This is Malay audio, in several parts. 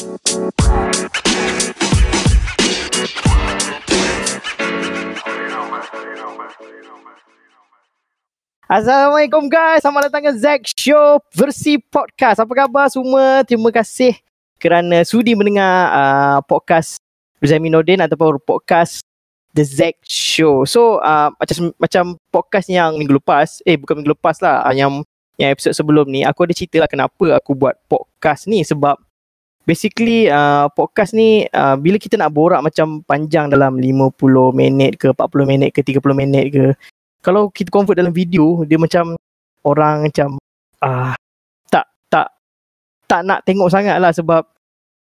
Assalamualaikum guys, selamat datang ke Zack Show versi podcast. Apa khabar semua? Terima kasih kerana sudi mendengar uh, podcast Zaimi Nordin ataupun podcast The Zack Show. So uh, macam macam podcast yang minggu lepas, eh bukan minggu lepas lah, uh, yang yang episod sebelum ni aku ada cerita lah kenapa aku buat podcast ni sebab basically uh, podcast ni uh, bila kita nak borak macam panjang dalam 50 minit ke 40 minit ke 30 minit ke kalau kita convert dalam video dia macam orang macam uh, tak tak tak nak tengok sangat lah sebab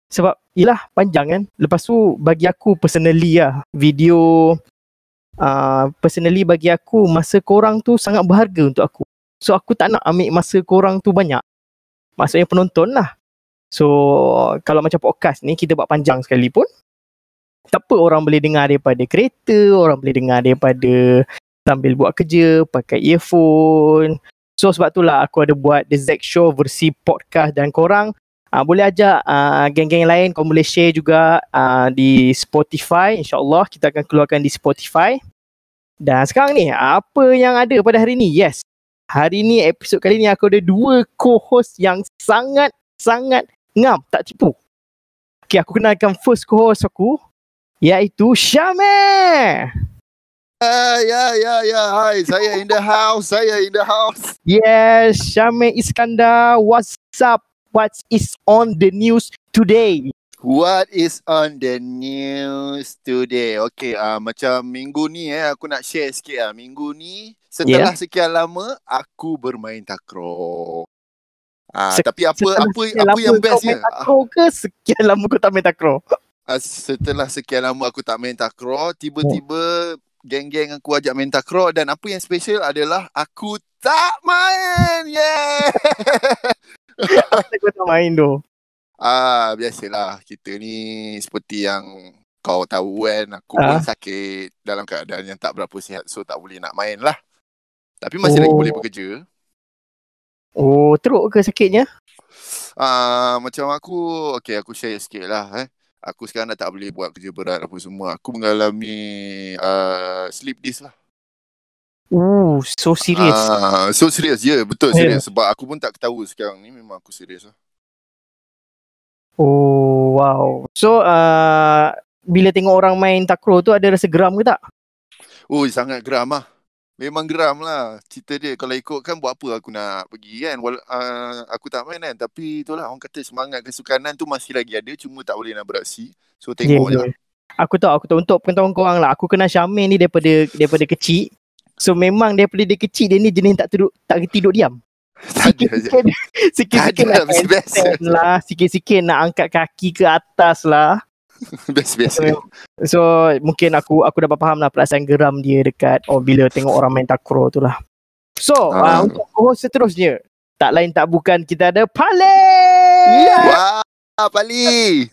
sebab yelah panjang kan. Lepas tu bagi aku personally lah video uh, personally bagi aku masa korang tu sangat berharga untuk aku. So aku tak nak ambil masa korang tu banyak. Maksudnya penonton lah so kalau macam podcast ni kita buat panjang sekali pun tak apa orang boleh dengar daripada kereta orang boleh dengar daripada sambil buat kerja, pakai earphone. So sebab itulah aku ada buat The Zack Show versi podcast dan korang uh, boleh ajak uh, geng-geng lain, kau boleh share juga uh, di Spotify. InsyaAllah kita akan keluarkan di Spotify. Dan sekarang ni, apa yang ada pada hari ni? Yes, hari ni episod kali ni aku ada dua co-host yang sangat-sangat ngam, tak tipu. Okay, aku kenalkan first co-host aku, iaitu Syamir. Uh, ya, ya, ya. Hai, saya in the house. Saya in the house. Yes, Syamir Iskandar. What's up? What is on the news today? What is on the news today? Okay, uh, macam minggu ni eh, aku nak share sikit lah. Minggu ni, setelah yeah. sekian lama, aku bermain takraw. Ah, Se- tapi apa apa apa yang bestnya? Takraw ke sekian lama kau tak main takraw? Uh, setelah sekian lama aku tak main takraw, tiba-tiba oh geng-geng aku ajak main takraw dan apa yang special adalah aku tak main. Yeah. aku tak main tu. Ah, biasalah kita ni seperti yang kau tahu kan aku ah. pun sakit dalam keadaan yang tak berapa sihat so tak boleh nak main lah. Tapi masih oh. lagi boleh bekerja. Oh, teruk ke sakitnya? Ah, macam aku, okay aku share sikit lah eh aku sekarang dah tak boleh buat kerja berat apa semua. Aku mengalami uh, sleep disk lah. Oh, so serious. Uh, so serious, ya yeah, betul yeah. serius. Sebab aku pun tak tahu sekarang ni memang aku serius lah. Oh, wow. So, uh, bila tengok orang main takraw tu ada rasa geram ke tak? Oh, sangat geram lah. Memang geram lah cerita dia. Kalau ikut kan buat apa aku nak pergi kan. Wala, uh, aku tak main kan. Tapi itulah orang kata semangat kesukanan tu masih lagi ada. Cuma tak boleh nak beraksi. So tengok yeah, je. Yeah. Aku tahu, aku tahu untuk pengetahuan korang lah. Aku kenal Syamir ni daripada daripada kecil. So memang daripada dia kecil dia ni jenis tak tidur, tak tidur diam. Sikit-sikit Sikit-sikit nak lah Sikit-sikit nak angkat kaki ke atas lah Biasa-biasa. So, so mungkin aku aku dapat faham lah perasaan geram dia dekat oh bila tengok orang main takraw tu lah. So uh. Uh, untuk host seterusnya tak lain tak bukan kita ada Pali. Yeah. Wah, Pali.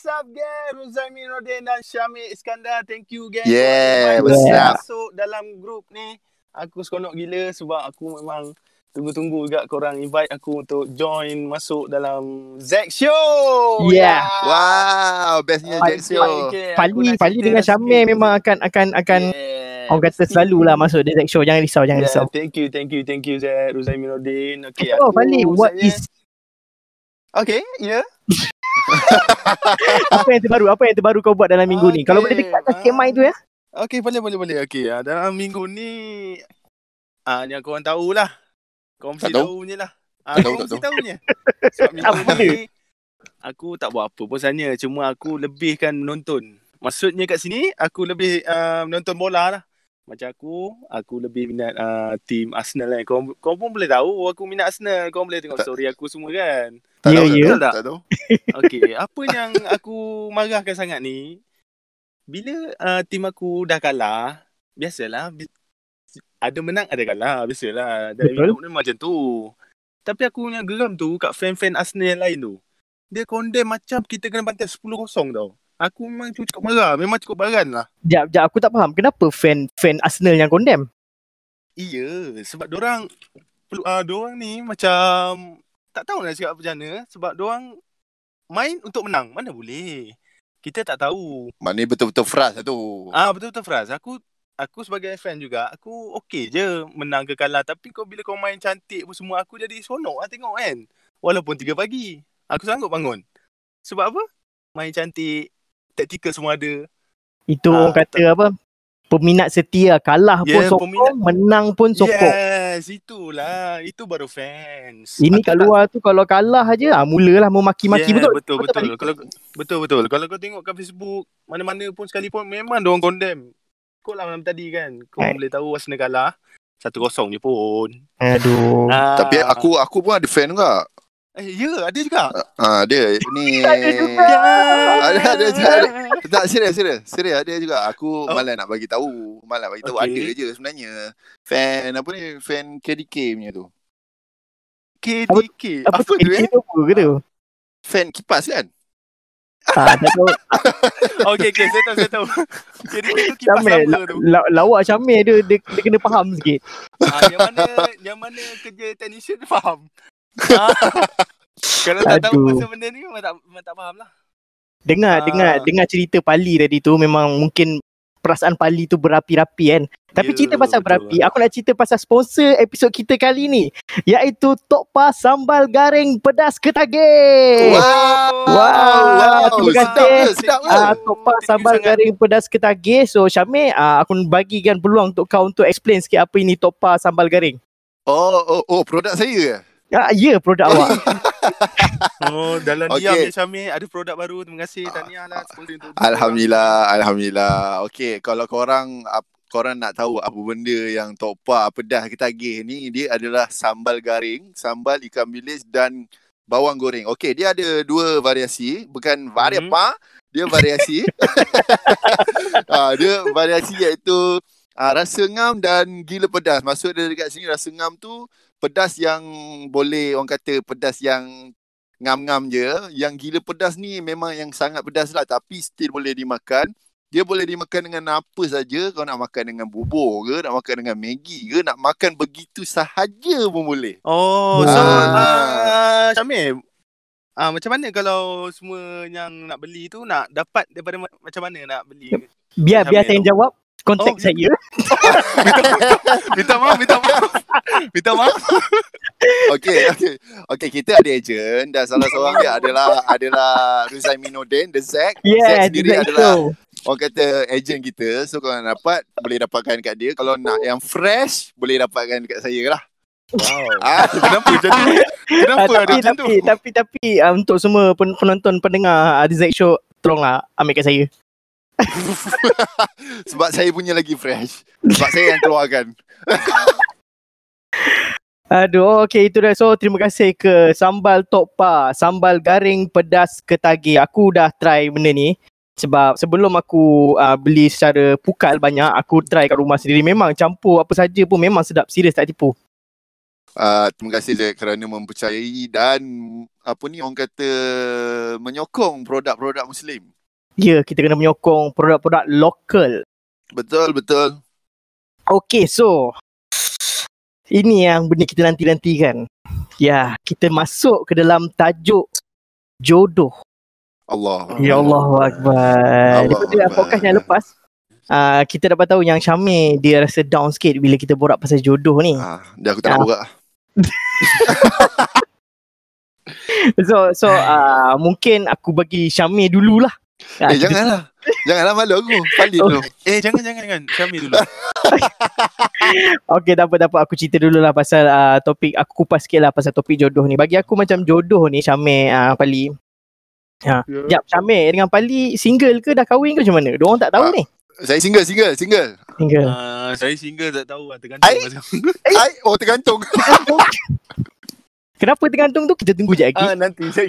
What's up guys? Ruzaimi Nordin dan Syamil Iskandar. Thank you guys. Yeah, what's up? Masuk dalam grup ni. Aku seronok gila sebab aku memang Tunggu-tunggu juga korang invite aku untuk join masuk dalam Zack Show. Yeah. Wow, bestnya Zack Show. Okay, Pali, Pali dengan Syamir memang akan akan akan yeah. orang kata selalu lah masuk di Zack Show. Jangan risau, jangan yeah, risau. Thank you, thank you, thank you Zack Ruzai Mirodin. Okay, oh, Pali, what is Okay, yeah. apa yang terbaru? Apa yang terbaru kau buat dalam minggu okay. ni? Kalau boleh dekat kat kemai tu ya. Okay, boleh, boleh, boleh. Okay, dalam minggu ni, ah, yang korang tahulah. Kau mesti tahu punya lah. Ah, kau mesti tahu punya. Sebab minggu ni, aku tak buat apa pun sebenarnya. Cuma aku lebihkan menonton. Maksudnya kat sini, aku lebih uh, menonton bola lah. Macam aku, aku lebih minat uh, team Arsenal kan. Kau, kau pun boleh tahu aku minat Arsenal. Kau boleh tengok story aku semua kan. Tak ya, ya. Tak, tak tahu. Okay, apa yang aku marahkan sangat ni, bila uh, team aku dah kalah, biasalah, ada menang ada kalah. Biasalah. Dari hidup ni macam tu. Tapi aku punya geram tu kat fan-fan Arsenal yang lain tu. Dia condemn macam kita kena bantai 10-0 tau. Aku memang cukup marah. Memang cukup baran lah. Jap jap aku tak faham kenapa fan fan Arsenal yang condemn? Iya sebab orang uh, ah, orang ni macam tak tahu nak cakap apa macam mana. Sebab orang main untuk menang. Mana boleh. Kita tak tahu. Mana betul-betul fras lah tu. Ah betul-betul fras. Aku aku sebagai fan juga, aku okey je menang ke kalah. Tapi kau bila kau main cantik pun semua, aku jadi seronok lah tengok kan. Walaupun 3 pagi. Aku sanggup bangun. Sebab apa? Main cantik, taktikal semua ada. Itu ah, orang kata tak. apa? Peminat setia kalah yeah, pun sokong, peminat... menang pun sokong. Yes, itulah. Itu baru fans. Ini kat luar tu kalau kalah aja, ah mulalah memaki-maki yeah, betul. Betul betul. betul. Kalau betul betul. Kalau kau tengok kat Facebook, mana-mana pun sekalipun memang dia orang condemn. Kau lah malam tadi kan. Kau eh. boleh tahu Arsenal kalah. Satu kosong je pun. Aduh. Ah. Tapi aku aku pun ada fan juga. Eh, ya, ada juga. Ah, ada. Ni ada juga. Ada ada juga. Tak serius serius. Serius ada juga. Aku oh. malah nak bagi tahu. Malah bagi tahu okay. ada je sebenarnya. Fan apa ni? Fan KDK punya tu. KDK. Apa, apa, apa tu eh? Apa ke tu? Fan kipas kan? Ah, tak tahu. okay, okay, saya tahu, saya tahu. KDK tu kipas Syamil, lama tu. La, lawak Syamil dia, dia, dia, kena faham sikit. Ah, yang mana yang mana kerja technician faham. Kalau tak tahu pasal benda ni memang tak, memang tak faham lah. Dengar, uh. dengar, dengar cerita Pali tadi tu memang mungkin perasaan Pali tu berapi-rapi kan. Tapi yeah, cerita pasal betul. berapi, aku nak cerita pasal sponsor episod kita kali ni. Iaitu Tokpa Sambal Garing Pedas Ketagih. Wow. Wow. wow. Terima kasih. Sedap, uh, Tokpa Sambal sangat. Garing Pedas Ketagih. So Syamil, uh, aku bagikan peluang untuk kau untuk explain sikit apa ini Tokpa Sambal Garing. Oh, oh, oh produk saya Ya, ya produk awak. oh, dalam okay. diam Syamil ada produk baru. Terima kasih. Tahniah lah. Alhamdulillah. Alhamdulillah. Okey, kalau korang korang nak tahu apa benda yang topa pedas kita tagih ni, dia adalah sambal garing, sambal ikan bilis dan bawang goreng. Okey, dia ada dua variasi. Bukan vari hmm. apa, dia variasi. ha, dia variasi iaitu uh, rasa ngam dan gila pedas. Maksud dia dekat sini rasa ngam tu pedas yang boleh orang kata pedas yang ngam-ngam je. Yang gila pedas ni memang yang sangat pedas lah tapi still boleh dimakan. Dia boleh dimakan dengan apa saja. Kau nak makan dengan bubur ke, nak makan dengan Maggi ke, nak makan begitu sahaja pun boleh. Oh, so uh, Syamil, uh, macam mana kalau semua yang nak beli tu nak dapat daripada macam mana nak beli? Biar biar saya jawab kontak oh, saya. minta maaf, minta maaf. Minta maaf. okey, okey. Okey, kita ada ejen dan salah seorang dia adalah adalah Rizai Minodin, the Zack. Yeah, Zack sendiri adalah show. orang kata ejen kita. So kalau nak dapat boleh dapatkan kat dia. Kalau nak yang fresh boleh dapatkan dekat saya lah. Wow. Ah, kenapa jadi? Kenapa ah, ada macam tu? Tapi tapi, tapi uh, untuk semua penonton pendengar uh, The Zack Show tolonglah ambil kat saya. Sebab saya punya lagi fresh. Sebab saya yang keluarkan. Aduh, okay itu dah. So, terima kasih ke Sambal Tokpa, Sambal Garing Pedas Ketagi. Aku dah try benda ni. Sebab sebelum aku uh, beli secara pukal banyak, aku try kat rumah sendiri. Memang campur apa saja pun memang sedap. Serius tak tipu. Uh, terima kasih Lek kerana mempercayai dan apa ni orang kata menyokong produk-produk Muslim ya kita kena menyokong produk-produk lokal. Betul, betul. Okay, so ini yang benda kita nanti-nantikan. Ya, kita masuk ke dalam tajuk jodoh. Allah. Ya Allah Akbar. Daripada podcast yang lepas, uh, kita dapat tahu yang Syamil dia rasa down sikit bila kita borak pasal jodoh ni. Ah, dia aku tak nak uh. borak. so so uh, mungkin aku bagi Syamil dululah Eh janganlah. Janganlah malu aku. Palit dulu. Eh jangan jangan jangan. Kami dulu. Okey dapat dapat aku cerita dulu lah pasal uh, topik aku kupas sikit lah pasal topik jodoh ni. Bagi aku macam jodoh ni Syamil uh, Pali. Ha. Yeah. Jap Syamil dengan Pali single ke dah kahwin ke macam mana? Diorang tak tahu uh, ni. Saya single, single, single. Single. Uh, saya single tak tahu lah tergantung. Ai? Ai? Oh tergantung. Kenapa tergantung tu? Kita tunggu je lagi. Ah, nanti saya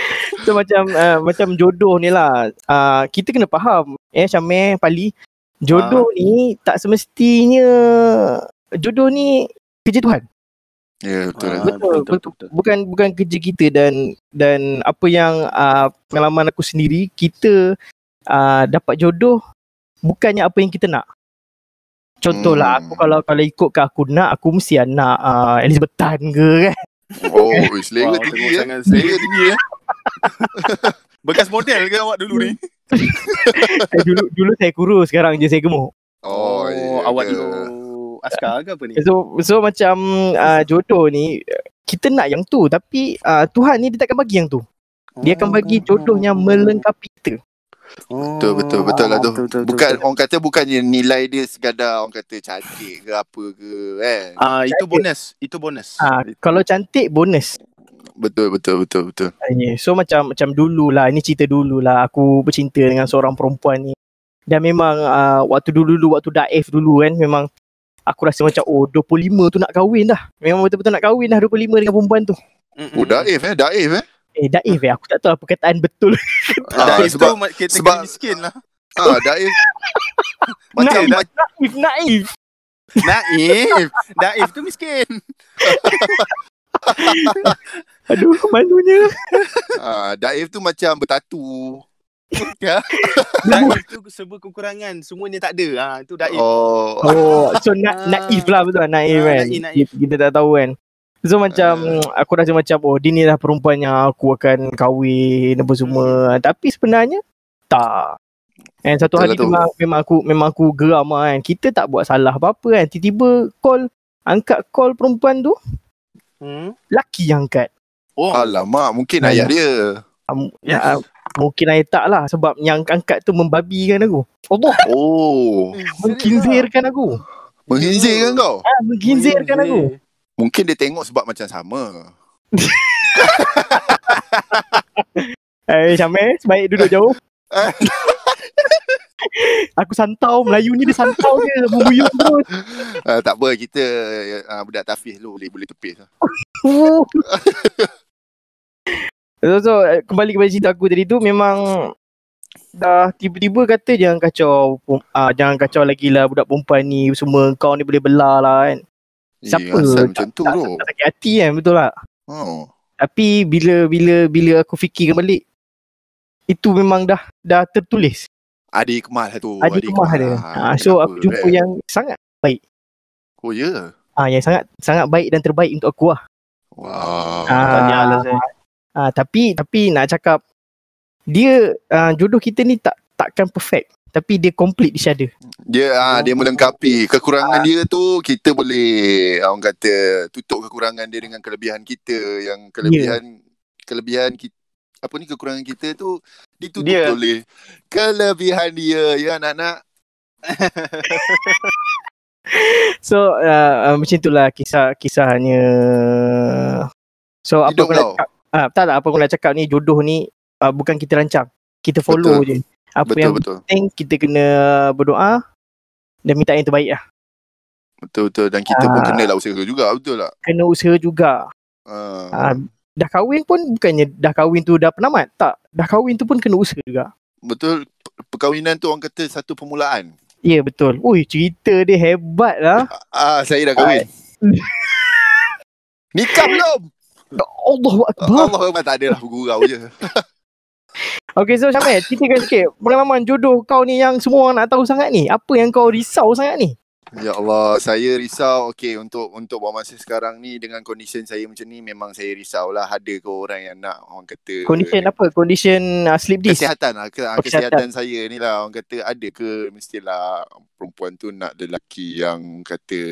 so macam uh, macam jodoh ni lah. Uh, kita kena faham. Eh Syamil Pali jodoh uh. ni tak semestinya jodoh ni kerja Tuhan. Ya yeah, betul, uh, betul, betul, betul, betul, betul bukan bukan kerja kita dan dan apa yang uh, pengalaman aku sendiri kita uh, dapat jodoh bukannya apa yang kita nak. Contohlah hmm. aku kalau kalau ikut ke aku nak aku mesti nak uh, Elizabeth Tan ke kan? Oh, selera wow, tinggi ya. Selera tinggi ya. Bekas model ke awak dulu ni? Eh, dulu dulu saya kurus, sekarang je saya gemuk. Oh, oh iya awak dulu askar ke apa ni? So so macam uh, jodoh ni kita nak yang tu tapi uh, Tuhan ni dia takkan bagi yang tu. Dia akan bagi jodoh yang melengkapi kita. Betul betul betul lah tu. Betul, betul, Bukan betul. orang kata bukannya nilai dia sekadar orang kata cantik ke apa ke kan. Ah uh, itu bonus, itu bonus. Ah uh, kalau cantik bonus. Betul betul betul betul. So macam macam dululah ini cerita dululah aku bercinta dengan seorang perempuan ni. Dan memang uh, waktu dulu-dulu waktu daif dulu kan memang aku rasa macam oh 25 tu nak kahwin dah. Memang betul-betul nak kahwin dah 25 dengan perempuan tu. Oh daif eh, daif eh. Eh Daif eh? Aku tak tahu apa perkataan betul. Ah, Daif sebab, tu kita sebab, miskin lah. Ah Daif. Macam naif, naif. Naif. Naif. Daif tu miskin Aduh malunya ah, Daif tu macam bertatu Ya. Daif tu sebuah kekurangan Semuanya tak ada ha, Itu Daif Oh, oh So na- naif lah betul Naif ah, kan naif, naif. Kita tak tahu kan So macam uh. aku rasa macam oh dia ni lah perempuan yang aku akan kahwin apa semua. Hmm. Tapi sebenarnya tak. And satu hari memang, memang aku memang aku geram lah kan. Kita tak buat salah apa-apa kan. Tiba-tiba call angkat call perempuan tu. Hmm. Laki yang angkat. Oh. Alamak, mungkin ayah dia. Um, yes. uh, mungkin ayah tak lah sebab yang angkat tu membabikan aku. Allah. Oh. Mengkinzirkan aku. Menghinzirkan kau? Ah, mengkinzirkan aku. Mungkin dia tengok sebab macam sama. Eh, Syamil, sebaik duduk jauh. Aku santau, Melayu ni dia santau je, membuyung terus. Uh, tak apa, kita uh, budak tafis lu boleh boleh tepis. so, so, kembali kepada cerita aku tadi tu, memang dah tiba-tiba kata jangan kacau, uh, jangan kacau lagi lah budak perempuan ni, semua kau ni boleh belah lah kan. Siapa yeah, macam tu tak, tak, tak, sakit hati kan betul tak? Oh. Tapi bila bila bila aku fikirkan balik itu memang dah dah tertulis. Adi Kemal tu. Adi, Adi Kemal dia. Ha, so aku jumpa eh. yang sangat baik. Oh ya. Yeah. Ah yang sangat sangat baik dan terbaik untuk aku lah. Wow. Ah, ah, tapi tapi nak cakap dia uh, jodoh kita ni tak takkan perfect tapi dia complete each other. Dia ah dia melengkapi kekurangan ah. dia tu kita boleh orang kata tutup kekurangan dia dengan kelebihan kita yang kelebihan yeah. kelebihan kita apa ni kekurangan kita tu ditutup dia. oleh kelebihan dia ya anak-anak. so uh, uh, macam itulah kisah kisahnya. So apa aku nak cakap, ah, tak tak apa aku nak cakap ni jodoh ni uh, bukan kita rancang. Kita follow Betul. je. Apa betul, yang betul. penting kita kena berdoa dan minta yang terbaik lah. Betul betul dan kita uh, pun ah. kena lah usaha juga betul tak? Kena usaha juga. Uh. Uh, dah kahwin pun bukannya dah kahwin tu dah penamat. Tak. Dah kahwin tu pun kena usaha juga. Betul. Perkahwinan tu orang kata satu permulaan. Ya yeah, betul. Ui cerita dia hebat lah. Ah, saya dah kahwin. Nikah belum? Allah Akbar. Allah Akbar tak adalah bergurau je. Okay so Syamil Ceritakan sikit? Pengalaman jodoh kau ni Yang semua orang nak tahu sangat ni? Apa yang kau risau sangat ni? Ya Allah Saya risau Okay untuk Untuk buat masa sekarang ni Dengan condition saya macam ni Memang saya risau lah. Ada ke orang yang nak Orang kata Condition apa? Condition uh, sleep disc? Kesihatan lah ke, oh, kesihatan. saya ni lah. Orang kata ada ke Mestilah Perempuan tu nak lelaki Yang kata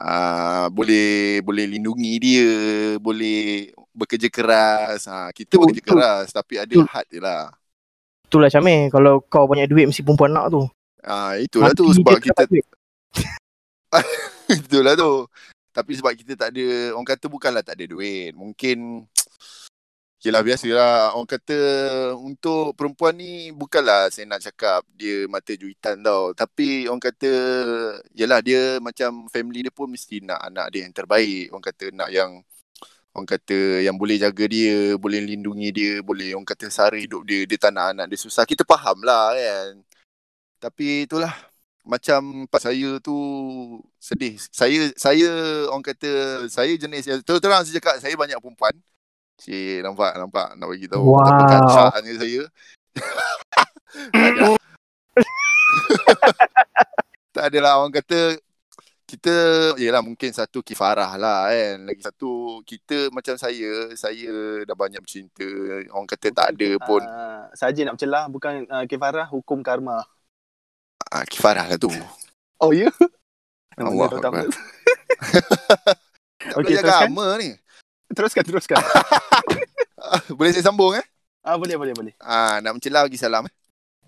uh, boleh boleh lindungi dia, boleh bekerja keras. Ha, kita tu, bekerja tu, keras tapi ada tu. had je lah. Itulah Syamil, kalau kau banyak duit mesti perempuan nak tu. Ah, itulah Mati tu sebab kita Itulah tu. Tapi sebab kita tak ada orang kata bukanlah tak ada duit. Mungkin Yelah biasalah orang kata untuk perempuan ni bukanlah saya nak cakap dia mata juitan tau. Tapi orang kata yelah dia macam family dia pun mesti nak anak dia yang terbaik. Orang kata nak yang orang kata yang boleh jaga dia, boleh lindungi dia, boleh orang kata sara hidup dia, dia tak nak anak dia susah. Kita faham lah kan. Tapi itulah macam pas saya tu sedih. Saya saya orang kata saya jenis terus-terang saya cakap saya banyak perempuan. Cik, nampak, nampak. Nak bagi tahu. Wow. Betapa kacaknya saya. tak ada. tak adalah orang kata kita yalah mungkin satu kifarah lah kan lagi satu kita macam saya saya dah banyak bercinta orang kata tak ada pun uh, saja nak bercelah bukan uh, kifarah hukum karma uh, kifarah lah tu oh ya yeah? Allah tak okay, agama ni teruskan teruskan. Boleh saya sambung eh? Ah boleh boleh boleh. Ah nak mencelah lagi salam eh?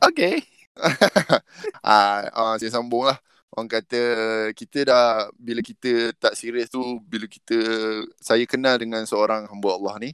Okey ah, ah saya sambung lah. Orang kata kita dah bila kita tak serius tu bila kita saya kenal dengan seorang hamba Allah ni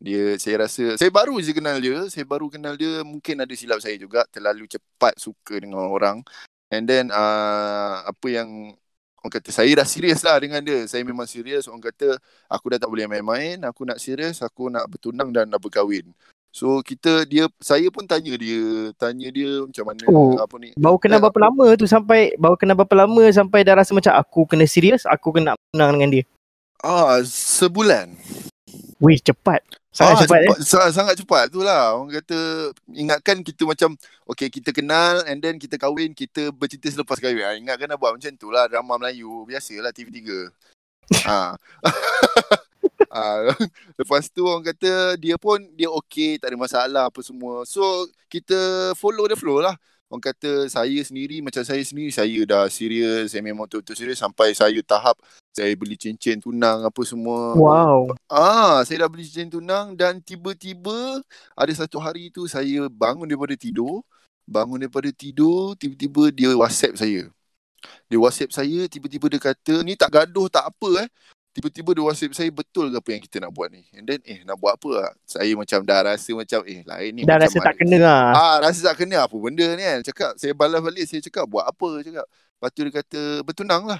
dia saya rasa saya baru je kenal dia saya baru kenal dia mungkin ada silap saya juga terlalu cepat suka dengan orang. And then uh, apa yang orang kata saya dah serius lah dengan dia saya memang serius orang kata aku dah tak boleh main-main aku nak serius aku nak bertunang dan nak berkahwin So kita dia saya pun tanya dia, tanya dia macam mana oh, apa ni. Baru kenal berapa lama tu sampai baru kenal berapa lama sampai dah rasa macam aku kena serius, aku kena menang dengan dia. Ah, sebulan. Wih, cepat. Sangat ah, cepat, cepat eh. Sangat, sangat cepat tu lah. Orang kata ingatkan kita macam okay kita kenal and then kita kahwin, kita bercinta selepas kahwin. Ah, ingatkan nak buat macam tu lah drama Melayu. Biasalah TV3. ha. Uh, lepas tu orang kata dia pun dia okey, tak ada masalah apa semua. So kita follow the flow lah. Orang kata saya sendiri macam saya sendiri saya dah serius, saya memang betul-betul serius sampai saya tahap saya beli cincin tunang apa semua. Wow. Ah, saya dah beli cincin tunang dan tiba-tiba ada satu hari tu saya bangun daripada tidur, bangun daripada tidur, tiba-tiba dia WhatsApp saya. Dia WhatsApp saya, tiba-tiba dia kata, ni tak gaduh tak apa eh. Tiba-tiba dia WhatsApp saya betul ke apa yang kita nak buat ni? And then eh nak buat apa lah? Saya macam dah rasa macam eh lain ni dah rasa tak kena lah. Ah, rasa tak kena. Apa benda ni kan? Cakap saya balas balik saya cakap buat apa? Cakap. Lepas tu dia kata bertunang lah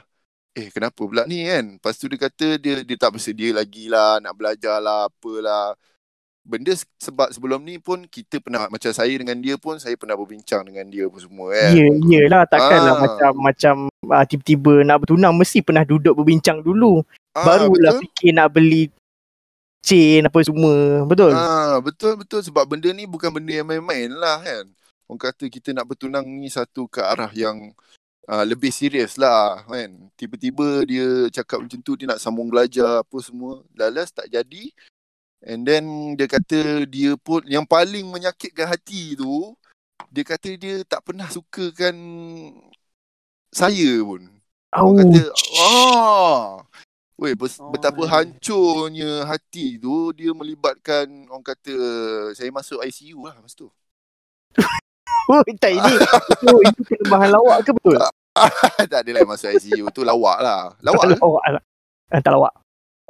eh kenapa pula ni kan lepas tu dia kata dia dia tak bersedia lagi lah nak belajar lah apalah benda sebab sebelum ni pun kita pernah macam saya dengan dia pun saya pernah berbincang dengan dia pun semua kan. Ya, iyalah takkanlah ah. macam macam uh, tiba-tiba nak bertunang mesti pernah duduk berbincang dulu. Ah, Barulah betul? fikir nak beli chain apa semua. Betul? Ah, betul betul sebab benda ni bukan benda yang main-main lah kan. Orang kata kita nak bertunang ni satu ke arah yang uh, lebih serius lah kan. Tiba-tiba dia cakap macam tu dia nak sambung belajar apa semua. Lalas tak jadi. And then dia kata dia pun yang paling menyakitkan hati tu dia kata dia tak pernah sukakan saya pun. Ouch. Dia kata, ah, Weh, oh, betapa yeah. hancurnya hati tu dia melibatkan orang kata saya masuk ICU lah masa tu. oh, tak ini. itu, itu kelemahan lawak ke betul? tak adalah masuk ICU. tu lawak lah. Lawak lah. Oh. Eh, tak lawak.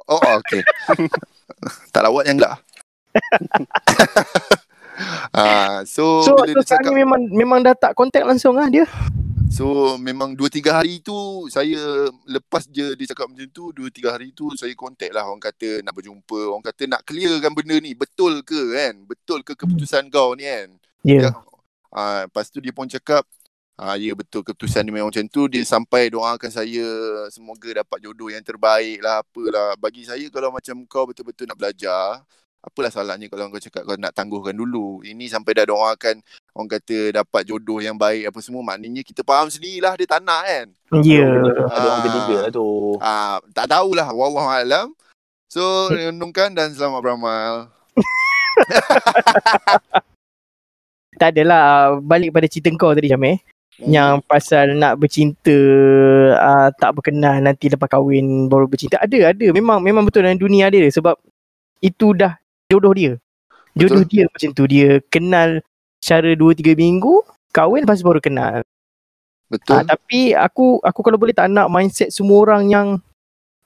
Oh, oh okay. tak lawak yang enggak. ah, so, so, bila so dia cakap, memang memang dah tak kontak langsung lah dia. So memang 2-3 hari tu saya lepas je dia cakap macam tu 2-3 hari tu saya contact lah orang kata nak berjumpa orang kata nak clearkan benda ni betul ke kan betul ke keputusan hmm. kau ni kan Ya yeah. uh, Lepas tu dia pun cakap ah, Ya betul keputusan ni memang macam tu Dia sampai doakan saya Semoga dapat jodoh yang terbaik lah Apalah Bagi saya kalau macam kau betul-betul nak belajar apalah salahnya kalau kau cakap kau nak tangguhkan dulu. Ini sampai dah doakan orang kata dapat jodoh yang baik apa semua. Maknanya kita faham sendirilah dia tak nak kan. Ya. Yeah. Ada orang ketiga lah tu. Ah, tak tahulah. Wallahualam. So, renungkan dan selamat beramal. tak adalah. Balik pada cerita kau tadi Jamil. Eh. Hmm. Yang pasal nak bercinta uh, tak berkenal nanti lepas kahwin baru bercinta ada ada memang memang betul dalam dunia dia sebab itu dah jodoh dia. Jodoh Betul. dia macam tu. Dia kenal secara 2-3 minggu, kahwin lepas baru kenal. Betul. Ha, tapi aku aku kalau boleh tak nak mindset semua orang yang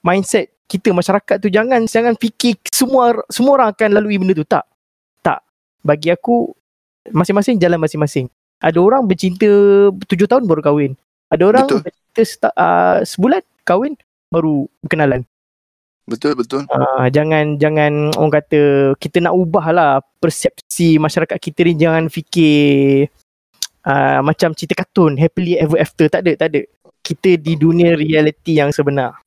mindset kita masyarakat tu jangan jangan fikir semua semua orang akan lalui benda tu tak. Tak. Bagi aku masing-masing jalan masing-masing. Ada orang bercinta 7 tahun baru kahwin. Ada orang Betul. bercinta uh, sebulan kahwin baru berkenalan. Betul betul. Uh, jangan jangan orang kata kita nak ubah lah persepsi masyarakat kita ni jangan fikir uh, macam cerita kartun happily ever after tak ada tak ada. Kita di dunia reality yang sebenar.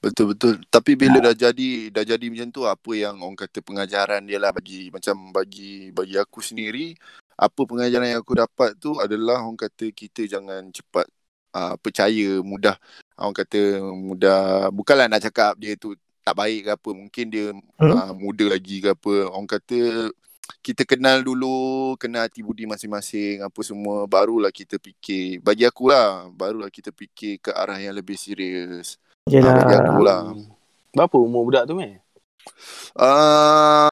Betul betul. Tapi bila uh. dah jadi dah jadi macam tu apa yang orang kata pengajaran dia lah bagi macam bagi bagi aku sendiri apa pengajaran yang aku dapat tu adalah orang kata kita jangan cepat uh, percaya mudah Orang kata muda bukanlah nak cakap dia tu tak baik ke apa. Mungkin dia hmm? uh, muda lagi ke apa. Orang kata kita kenal dulu, kenal hati budi masing-masing, apa semua. Barulah kita fikir. Bagi aku lah, barulah kita fikir ke arah yang lebih serius. Yelah. Bagi aku lah. Berapa umur budak tu, meh? Uh,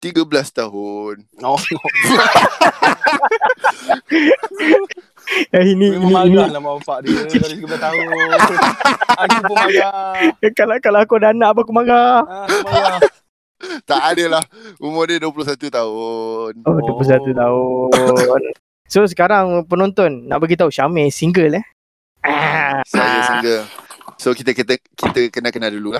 13 tahun. Oh. Eh, ini Memang ini, ini lah mak bapak dia dari 13 tahun. aku pun marah. kalau kalau aku ada anak apa aku marah. Ah, marah. tak ada lah. Umur dia 21 tahun. Oh, 21 tahun. So sekarang penonton nak bagi tahu Syamil single eh. Ah. Saya single. So kita kita kita kena kenal dulu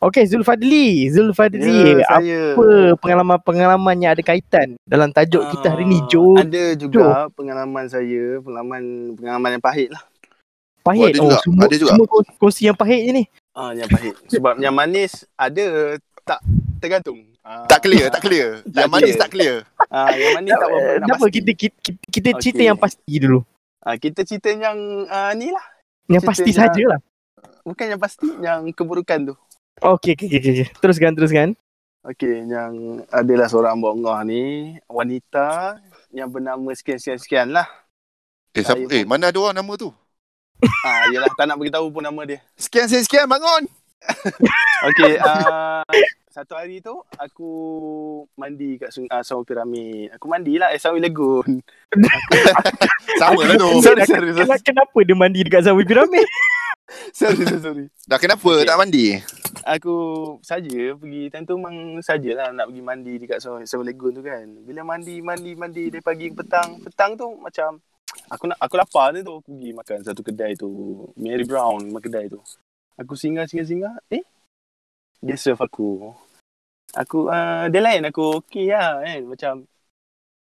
Okay Zulfadli, Zulfadli. Ya, saya. apa pengalaman-pengalaman yang ada kaitan dalam tajuk kita hari ni Ah, Jo? Ada juga pengalaman saya, pengalaman pengalaman yang pahit lah. Pahit. ada Oh, juga, semua, ada juga. semua kong- kongsi yang pahit je ni. Ah, yang pahit. Sebab yang manis ada tak tergantung. Ah, Tak clear, tak clear. Tak Yang manis clear. tak clear. Ah, yang manis tak nak Kenapa pasti. kita kita, kita, kita cerita Okey. yang pasti dulu. Ah, kita cerita yang ah, ni lah. Yang Cerita pasti yang- sajalah. Bukan yang pasti, yang keburukan tu. Okey, okey, okey. Teruskan, teruskan. Okey, yang adalah seorang bongah ni, wanita yang bernama sekian-sekian-sekian lah. Eh, siapa, eh pun- mana ada orang nama tu? Ah, yelah, tak nak beritahu pun nama dia. Sekian, sekian, sekian, bangun. Okey, ah, satu hari tu aku mandi kat sungai uh, Sawi Piramid. Aku mandi lah, eh Sawi Legun. Sama lah tu. sorry, sorry, sorry, Kenapa, dia mandi dekat Zawi Piramid? sorry, sorry, sorry. Dah kenapa Okey. tak mandi? Aku saja pergi time tu memang sajalah nak pergi mandi dekat Sawi, Sawi Legun tu kan. Bila mandi, mandi, mandi dari pagi ke petang. Petang tu macam aku nak aku lapar tu, tu aku pergi makan satu kedai tu. Mary Brown nama kedai tu. Aku singgah singgah singgah, eh dia serve aku. Aku uh, dia lain aku okey lah kan macam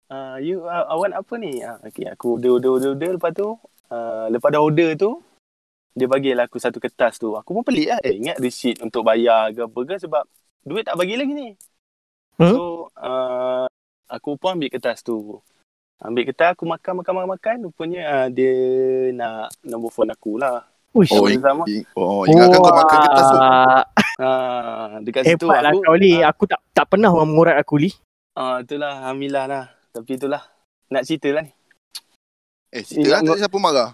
uh, you uh, awak apa ni? Uh, okey aku order order, order lepas tu uh, lepas dah order tu dia bagilah aku satu kertas tu. Aku pun pelik lah. Eh, ingat receipt untuk bayar ke apa ke sebab duit tak bagi lagi ni. Hmm? So, uh, aku pun ambil kertas tu. Ambil kertas, aku makan, makan, makan, makan. Rupanya uh, dia nak nombor phone aku lah. Uish. Oh, Oh, sama. Oh, ingatkan kau makan kertas tu. Uh, dekat situ Hebat lah aku. kau Li. Aku tak tak pernah orang mengurat aku Li. Uh, itulah, Alhamdulillah lah. Tapi itulah. Nak cerita lah ni. Eh, cerita lah tadi siapa marah?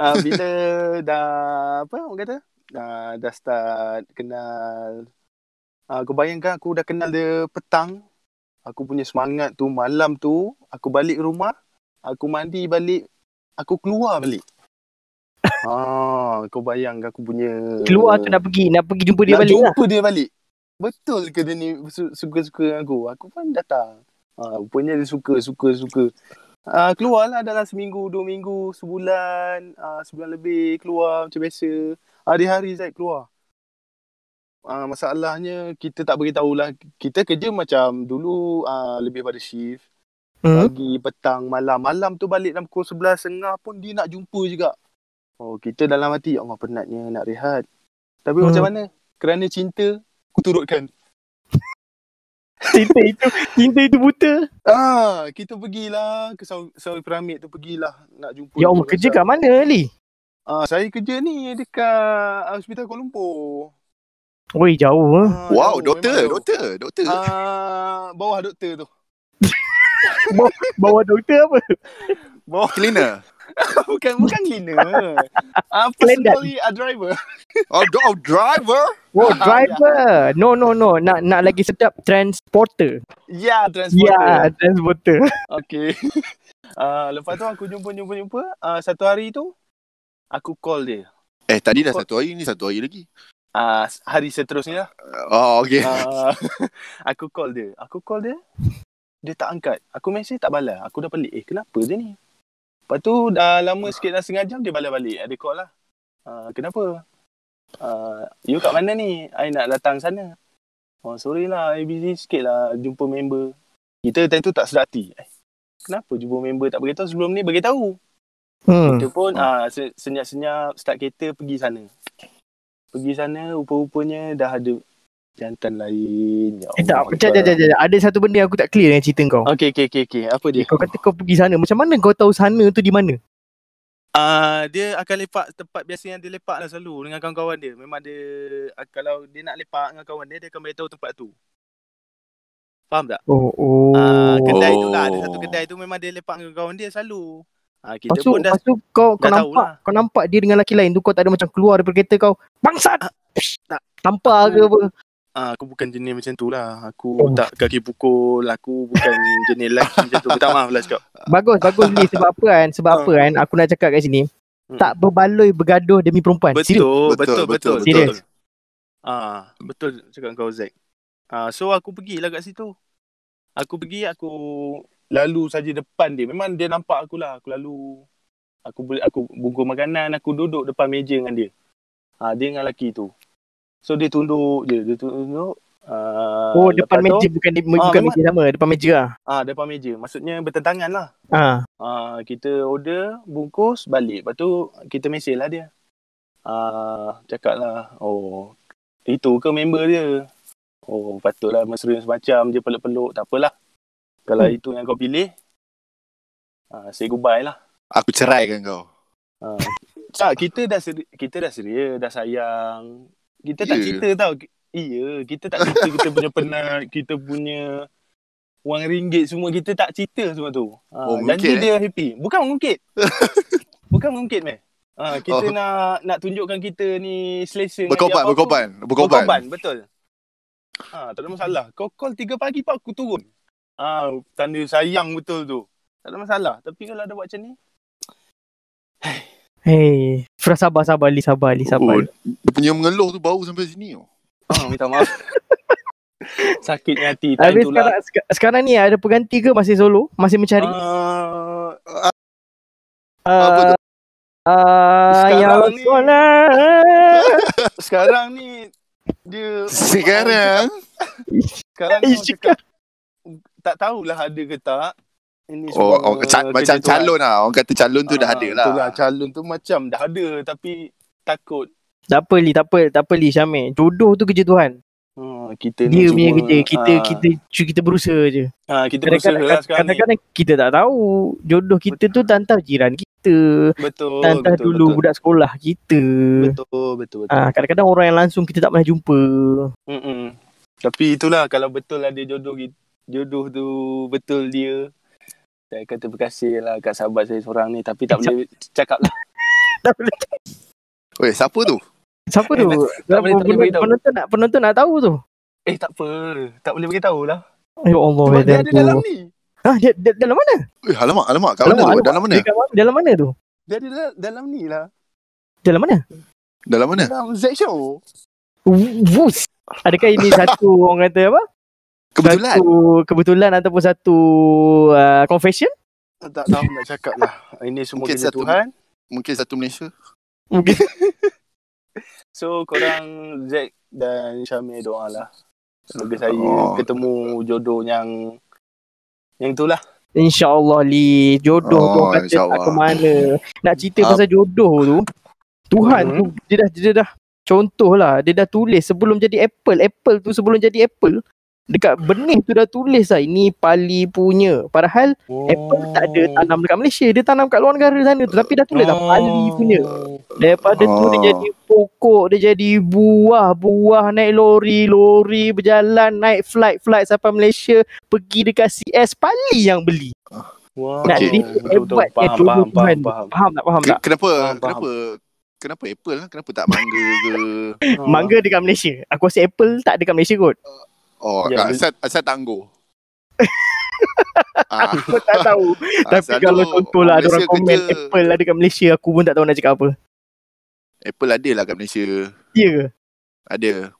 Uh, bila dah, apa orang kata? Dah, dah start kenal. Uh, aku bayangkan aku dah kenal dia petang. Aku punya semangat tu malam tu. Aku balik rumah. Aku mandi balik. Aku keluar balik. Ah, kau bayangkan aku punya Keluar tu nak pergi nak pergi jumpa dia nak balik lah. jumpa dia balik. Betul ke dia ni su- suka-suka dengan aku? Aku pun datang. Ah, rupanya dia suka, suka, suka. Ah, keluarlah dalam seminggu, dua minggu, sebulan, ah, sebulan lebih keluar macam biasa. Hari-hari Zaid keluar. Ah, masalahnya kita tak beritahu lah. Kita kerja macam dulu ah, lebih pada shift. Hmm? Pagi, petang, malam. Malam tu balik dalam pukul 11.30 pun dia nak jumpa juga. Oh, kita dalam hati, ya Allah penatnya nak rehat. Tapi Hmm. macam mana? Kerana cinta, aku turutkan. Cinta itu cinta itu buta. Ah, kita pergilah ke Sawi, Sawi Piramid tu pergilah nak jumpa. Ya Allah kerja kat mana Li? Ah, saya kerja ni dekat Hospital Kuala Lumpur. Oi jauh ah. Ah, Wow, jauh, doktor, jauh. doktor, doktor. Ah, bawah doktor tu. Bawa doktor apa? Bawah Cleaner. bukan bukan cleaner. Ah, Kelendan. personally a driver. Oh, do- oh driver. Oh Ah, driver. No no no. Nak nak lagi sedap transporter. Ya, transporter. Ya transporter. Okay. Ah, lepas tu aku jumpa jumpa jumpa. Ah, satu hari tu aku call dia. Eh, tadi dah Kau- satu hari, ni satu hari lagi. Ah, hari seterusnya lah. Oh, okay. Ah, aku call dia. Aku call dia. Dia tak angkat. Aku mesej tak balas. Aku dah pelik. Eh, kenapa dia ni? Lepas tu dah lama sikit dah setengah jam dia balas balik. Ada call lah. Ah, kenapa? Ah, you kat mana ni? I nak datang sana. Oh, sorry lah. I busy sikit lah jumpa member. Kita time tu tak sedar hati. Eh, kenapa jumpa member tak beritahu sebelum ni beritahu? Hmm. Kita pun se- senyap-senyap start kereta pergi sana. Pergi sana rupa-rupanya dah ada jantan lain. Ya Eh tak, jap, jap, jap. Ada satu benda yang aku tak clear dengan cerita kau. Okey okey okey okey. Apa dia? Kau kata kau pergi sana. Macam mana kau tahu sana tu di mana? Uh, dia akan lepak tempat biasa yang dia lepak lah selalu dengan kawan-kawan dia. Memang dia, uh, kalau dia nak lepak dengan kawan dia, dia akan beritahu tempat tu. Faham tak? Oh, oh. Uh, kedai tu lah, ada satu kedai tu memang dia lepak dengan kawan dia selalu. Uh, kita pasu, pun dah, pasu kau, kau nampak, lah. kau nampak dia dengan lelaki lain tu, kau tak ada macam keluar daripada kereta kau. Bangsat! Uh, tak. Tampar ke apa? Ah, aku bukan jenis macam tu lah. Aku oh. tak kaki pukul. Aku bukan jenis lelaki macam tu. Minta maaf lah cakap. Bagus, bagus ni. Sebab apa kan? Sebab apa kan? Aku nak cakap kat sini. Hmm. Tak berbaloi bergaduh demi perempuan. Betul, betul, betul. betul, betul. Serius. Ah, betul cakap kau Zack. Ah, so aku pergilah kat situ. Aku pergi, aku lalu saja depan dia. Memang dia nampak aku lah. Aku lalu. Aku boleh aku bungkus makanan, aku duduk depan meja dengan dia. Ah, dia dengan lelaki tu. So dia tunduk je, dia tunduk. Uh, oh depan meja tu, bukan di, uh, bukan meja sama, depan meja lah. Ah uh, depan meja. Maksudnya bertentangan lah. Ah. Uh. Uh, kita order, bungkus, balik. Lepas tu kita mesej lah dia. Ah uh, cakap lah, oh itu ke member dia? Oh patutlah mesra semacam dia peluk-peluk, tak apalah. Kalau hmm. itu yang kau pilih, uh, say goodbye lah. Aku ceraikan kau. Uh, tak, kita dah seri- kita dah serius, dah sayang. Kita tak yeah. cerita tau. Iya, kita tak cerita kita punya penat, kita punya wang ringgit semua kita tak cerita semua tu. Ha, oh, janji dia eh? happy. Bukan mengungkit. Bukan mengungkit meh. Ha, kita oh. nak nak tunjukkan kita ni selesa berkorban, berkorban, berkorban. Berkorban, betul. Ha, tak ada masalah. Kau call 3 pagi pak aku turun. Ha, tanda sayang betul tu. Tak ada masalah. Tapi kalau ada buat macam ni, Hey, Fra sabar sabar Ali sabar Ali sabar. Oh, dia punya mengeluh tu bau sampai sini oh. Ah, minta maaf. Sakit hati time tu lah. Sekarang, sekarang ni ada pengganti ke masih solo? Masih mencari? Uh, uh, apa tu? Uh, sekarang ni Sekarang ni Dia Sekarang Sekarang ni cakap, Tak tahulah ada ke tak ini oh, oh ca- macam calon lah. Orang kata calon tu uh, dah ada lah. Itulah, calon tu macam dah ada tapi takut. Tak apa Li, tak apa, tak apa Li Syamil. Jodoh tu kerja Tuhan. Hmm, kita Dia punya kerja. Kita, uh, kita, kita, kita berusaha je. Uh, kita berusaha kadang, lah sekarang Kadang-kadang kita tak tahu. Jodoh kita betul. tu tantah jiran kita. Betul. Tantah betul, dulu betul. budak sekolah kita. Betul, betul. betul. Uh, kadang-kadang orang yang langsung kita tak pernah jumpa. Mm-mm. Tapi itulah kalau betul ada jodoh jodoh tu betul dia saya kata terima kasih lah kat sahabat saya seorang ni tapi tak boleh cakap lah. tak boleh. Weh, siapa tu? Siapa tu? Eh, tak boleh, tak boleh beritahu. Penonton nak, penonton nak tahu tu. Eh, tak apa. Tak boleh beritahu lah. Ya Allah. Sebab dia ada dalam ni. Ha, dia, dia, dalam mana? Eh, alamak, alamak. Kat mana tu? Dalam mana? Dalam mana tu? Dia ada dalam ni lah. Dalam mana? Dalam mana? Dalam Z Show. Wus. Adakah ini satu orang kata apa? Kebetulan. Satu kebetulan ataupun satu uh, confession? Tak tahu nak cakap lah. Ini semua mungkin satu, Tuhan. Mungkin satu Malaysia. Mungkin. so korang Zack dan Syamil doa lah. Semoga saya oh. ketemu jodoh yang yang itulah. InsyaAllah Li. Jodoh oh, tu kata tak ke mana. Nak cerita uh. pasal jodoh tu. Tuhan hmm. tu dia dah, dia dah contoh lah. Dia dah tulis sebelum jadi Apple. Apple tu sebelum jadi Apple dekat benih tu dah tulis lah ini pali punya padahal oh. Apple tak ada tanam dekat Malaysia dia tanam kat luar negara sana tu tapi dah tulis oh. lah pali punya daripada oh. tu dia jadi pokok dia jadi buah buah naik lori lori berjalan naik flight flight sampai Malaysia pergi dekat CS pali yang beli Wow. Nak okay. hebat faham, faham, faham, faham, faham. faham tak faham tak kenapa faham, kenapa kenapa Apple lah kenapa tak mangga ke mangga dekat Malaysia aku rasa Apple tak dekat Malaysia kot Oh, ya, asal, asal tangguh. ah. Aku tak tahu. Ah, Tapi kalau contohlah ada orang komen kerja... Apple ada kat Malaysia, aku pun tak tahu nak cakap apa. Apple ada lah kat Malaysia. Ya ke? Ada.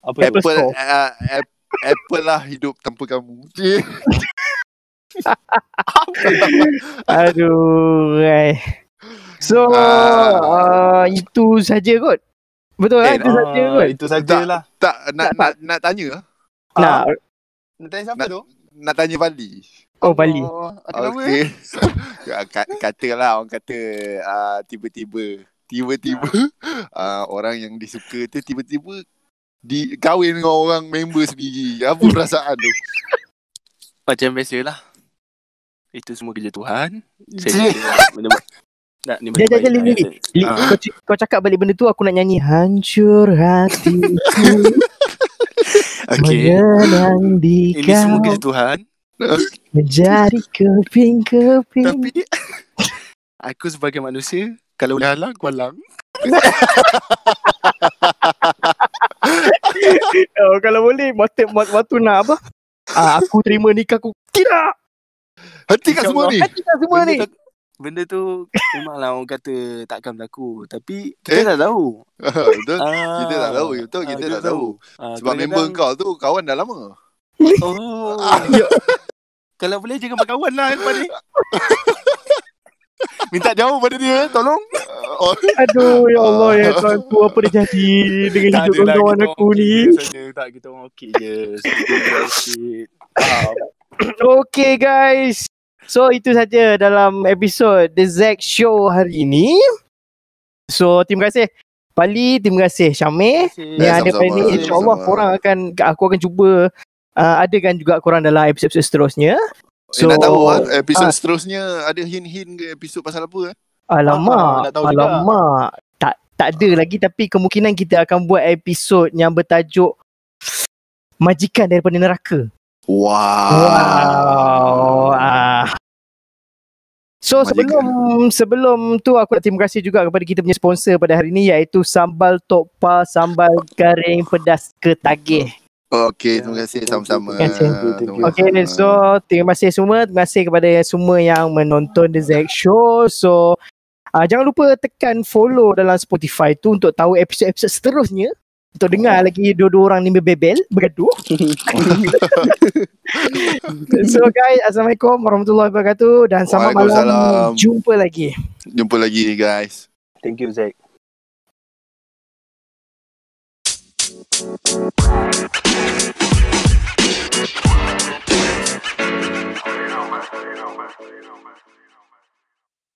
Apa Apple, Apple, uh, Apple lah hidup tanpa kamu. Aduh. Ay. So, uh, uh, itu saja kot. Betul kan? Eh, itu saja uh, kot. Itu sajalah. Tak, tak, nak, tak, nak, nak tanya. Nak. Uh, nak tanya siapa nak, tu? Nak tanya Bali. Oh, Bali. Oh, okay. Katalah orang kata uh, tiba-tiba. Tiba-tiba uh, orang yang disuka tu tiba-tiba di kahwin dengan orang member sendiri. Apa perasaan tu? Macam biasalah. Itu semua kerja Tuhan. Saya benda ni Jangan, jangan, baik-baik. Lili. Li, Ah. kau, kau cakap balik benda tu aku nak nyanyi hancur hatiku Okey. mengenang di Ini semua kerja Tuhan. menjadi keping-keping. Tapi aku sebagai manusia kalau boleh halang, aku halang. oh, kalau boleh waktu waktu nak apa? Ah, aku terima nikah aku. Tidak. Hentikan semua ni. Hentikan semua ni. Benda tu memanglah orang kata takkan berlaku. Tapi Eh? kita tak tahu. Betul. Ah, Kita tak tahu. Betul, ah, kita tak tahu. Ah, Sebab member kau tu kawan dah lama. Oh. Ya. Kalau boleh jangan berkawan lah lepas ni. Minta jauh pada dia, tolong. Oh, Aduh, ya Allah ya Tuhan tu apa dia jadi dengan Tak hidup adalah, kawan aku orang ni. okey je saja. Tak, kita orang okey je. Okay guys. So itu saja dalam episod The Zack Show hari ini. So terima kasih Pali, terima kasih Syamir. Terima Yang ada pada ni insyaAllah korang akan Aku akan cuba uh, Adakan juga korang dalam episod-episod seterusnya so, nak tahu kan episod ah. seterusnya ada hint-hint ke episod pasal apa eh? Ah, Alamak nak tahu juga. Alamak Tak tak ada lagi Tapi kemungkinan kita akan buat episod Yang bertajuk Majikan daripada neraka Wow. Wow ah. So Majikan. sebelum sebelum tu aku nak terima kasih juga kepada kita punya sponsor pada hari ini iaitu Sambal Tokpa Sambal Garing Pedas Ketagih. Okey, terima kasih sama-sama. Terima kasih. Terima Okay, so terima kasih semua. Terima kasih kepada semua yang menonton The Zack Show. So, uh, jangan lupa tekan follow dalam Spotify tu untuk tahu episod-episod seterusnya. Untuk dengar lagi dua-dua orang ni berbebel, bergaduh. so guys, Assalamualaikum warahmatullahi wabarakatuh. Dan selamat malam. Jumpa lagi. Jumpa lagi guys. Thank you, Zack. You know, man. You know, man. You know, man.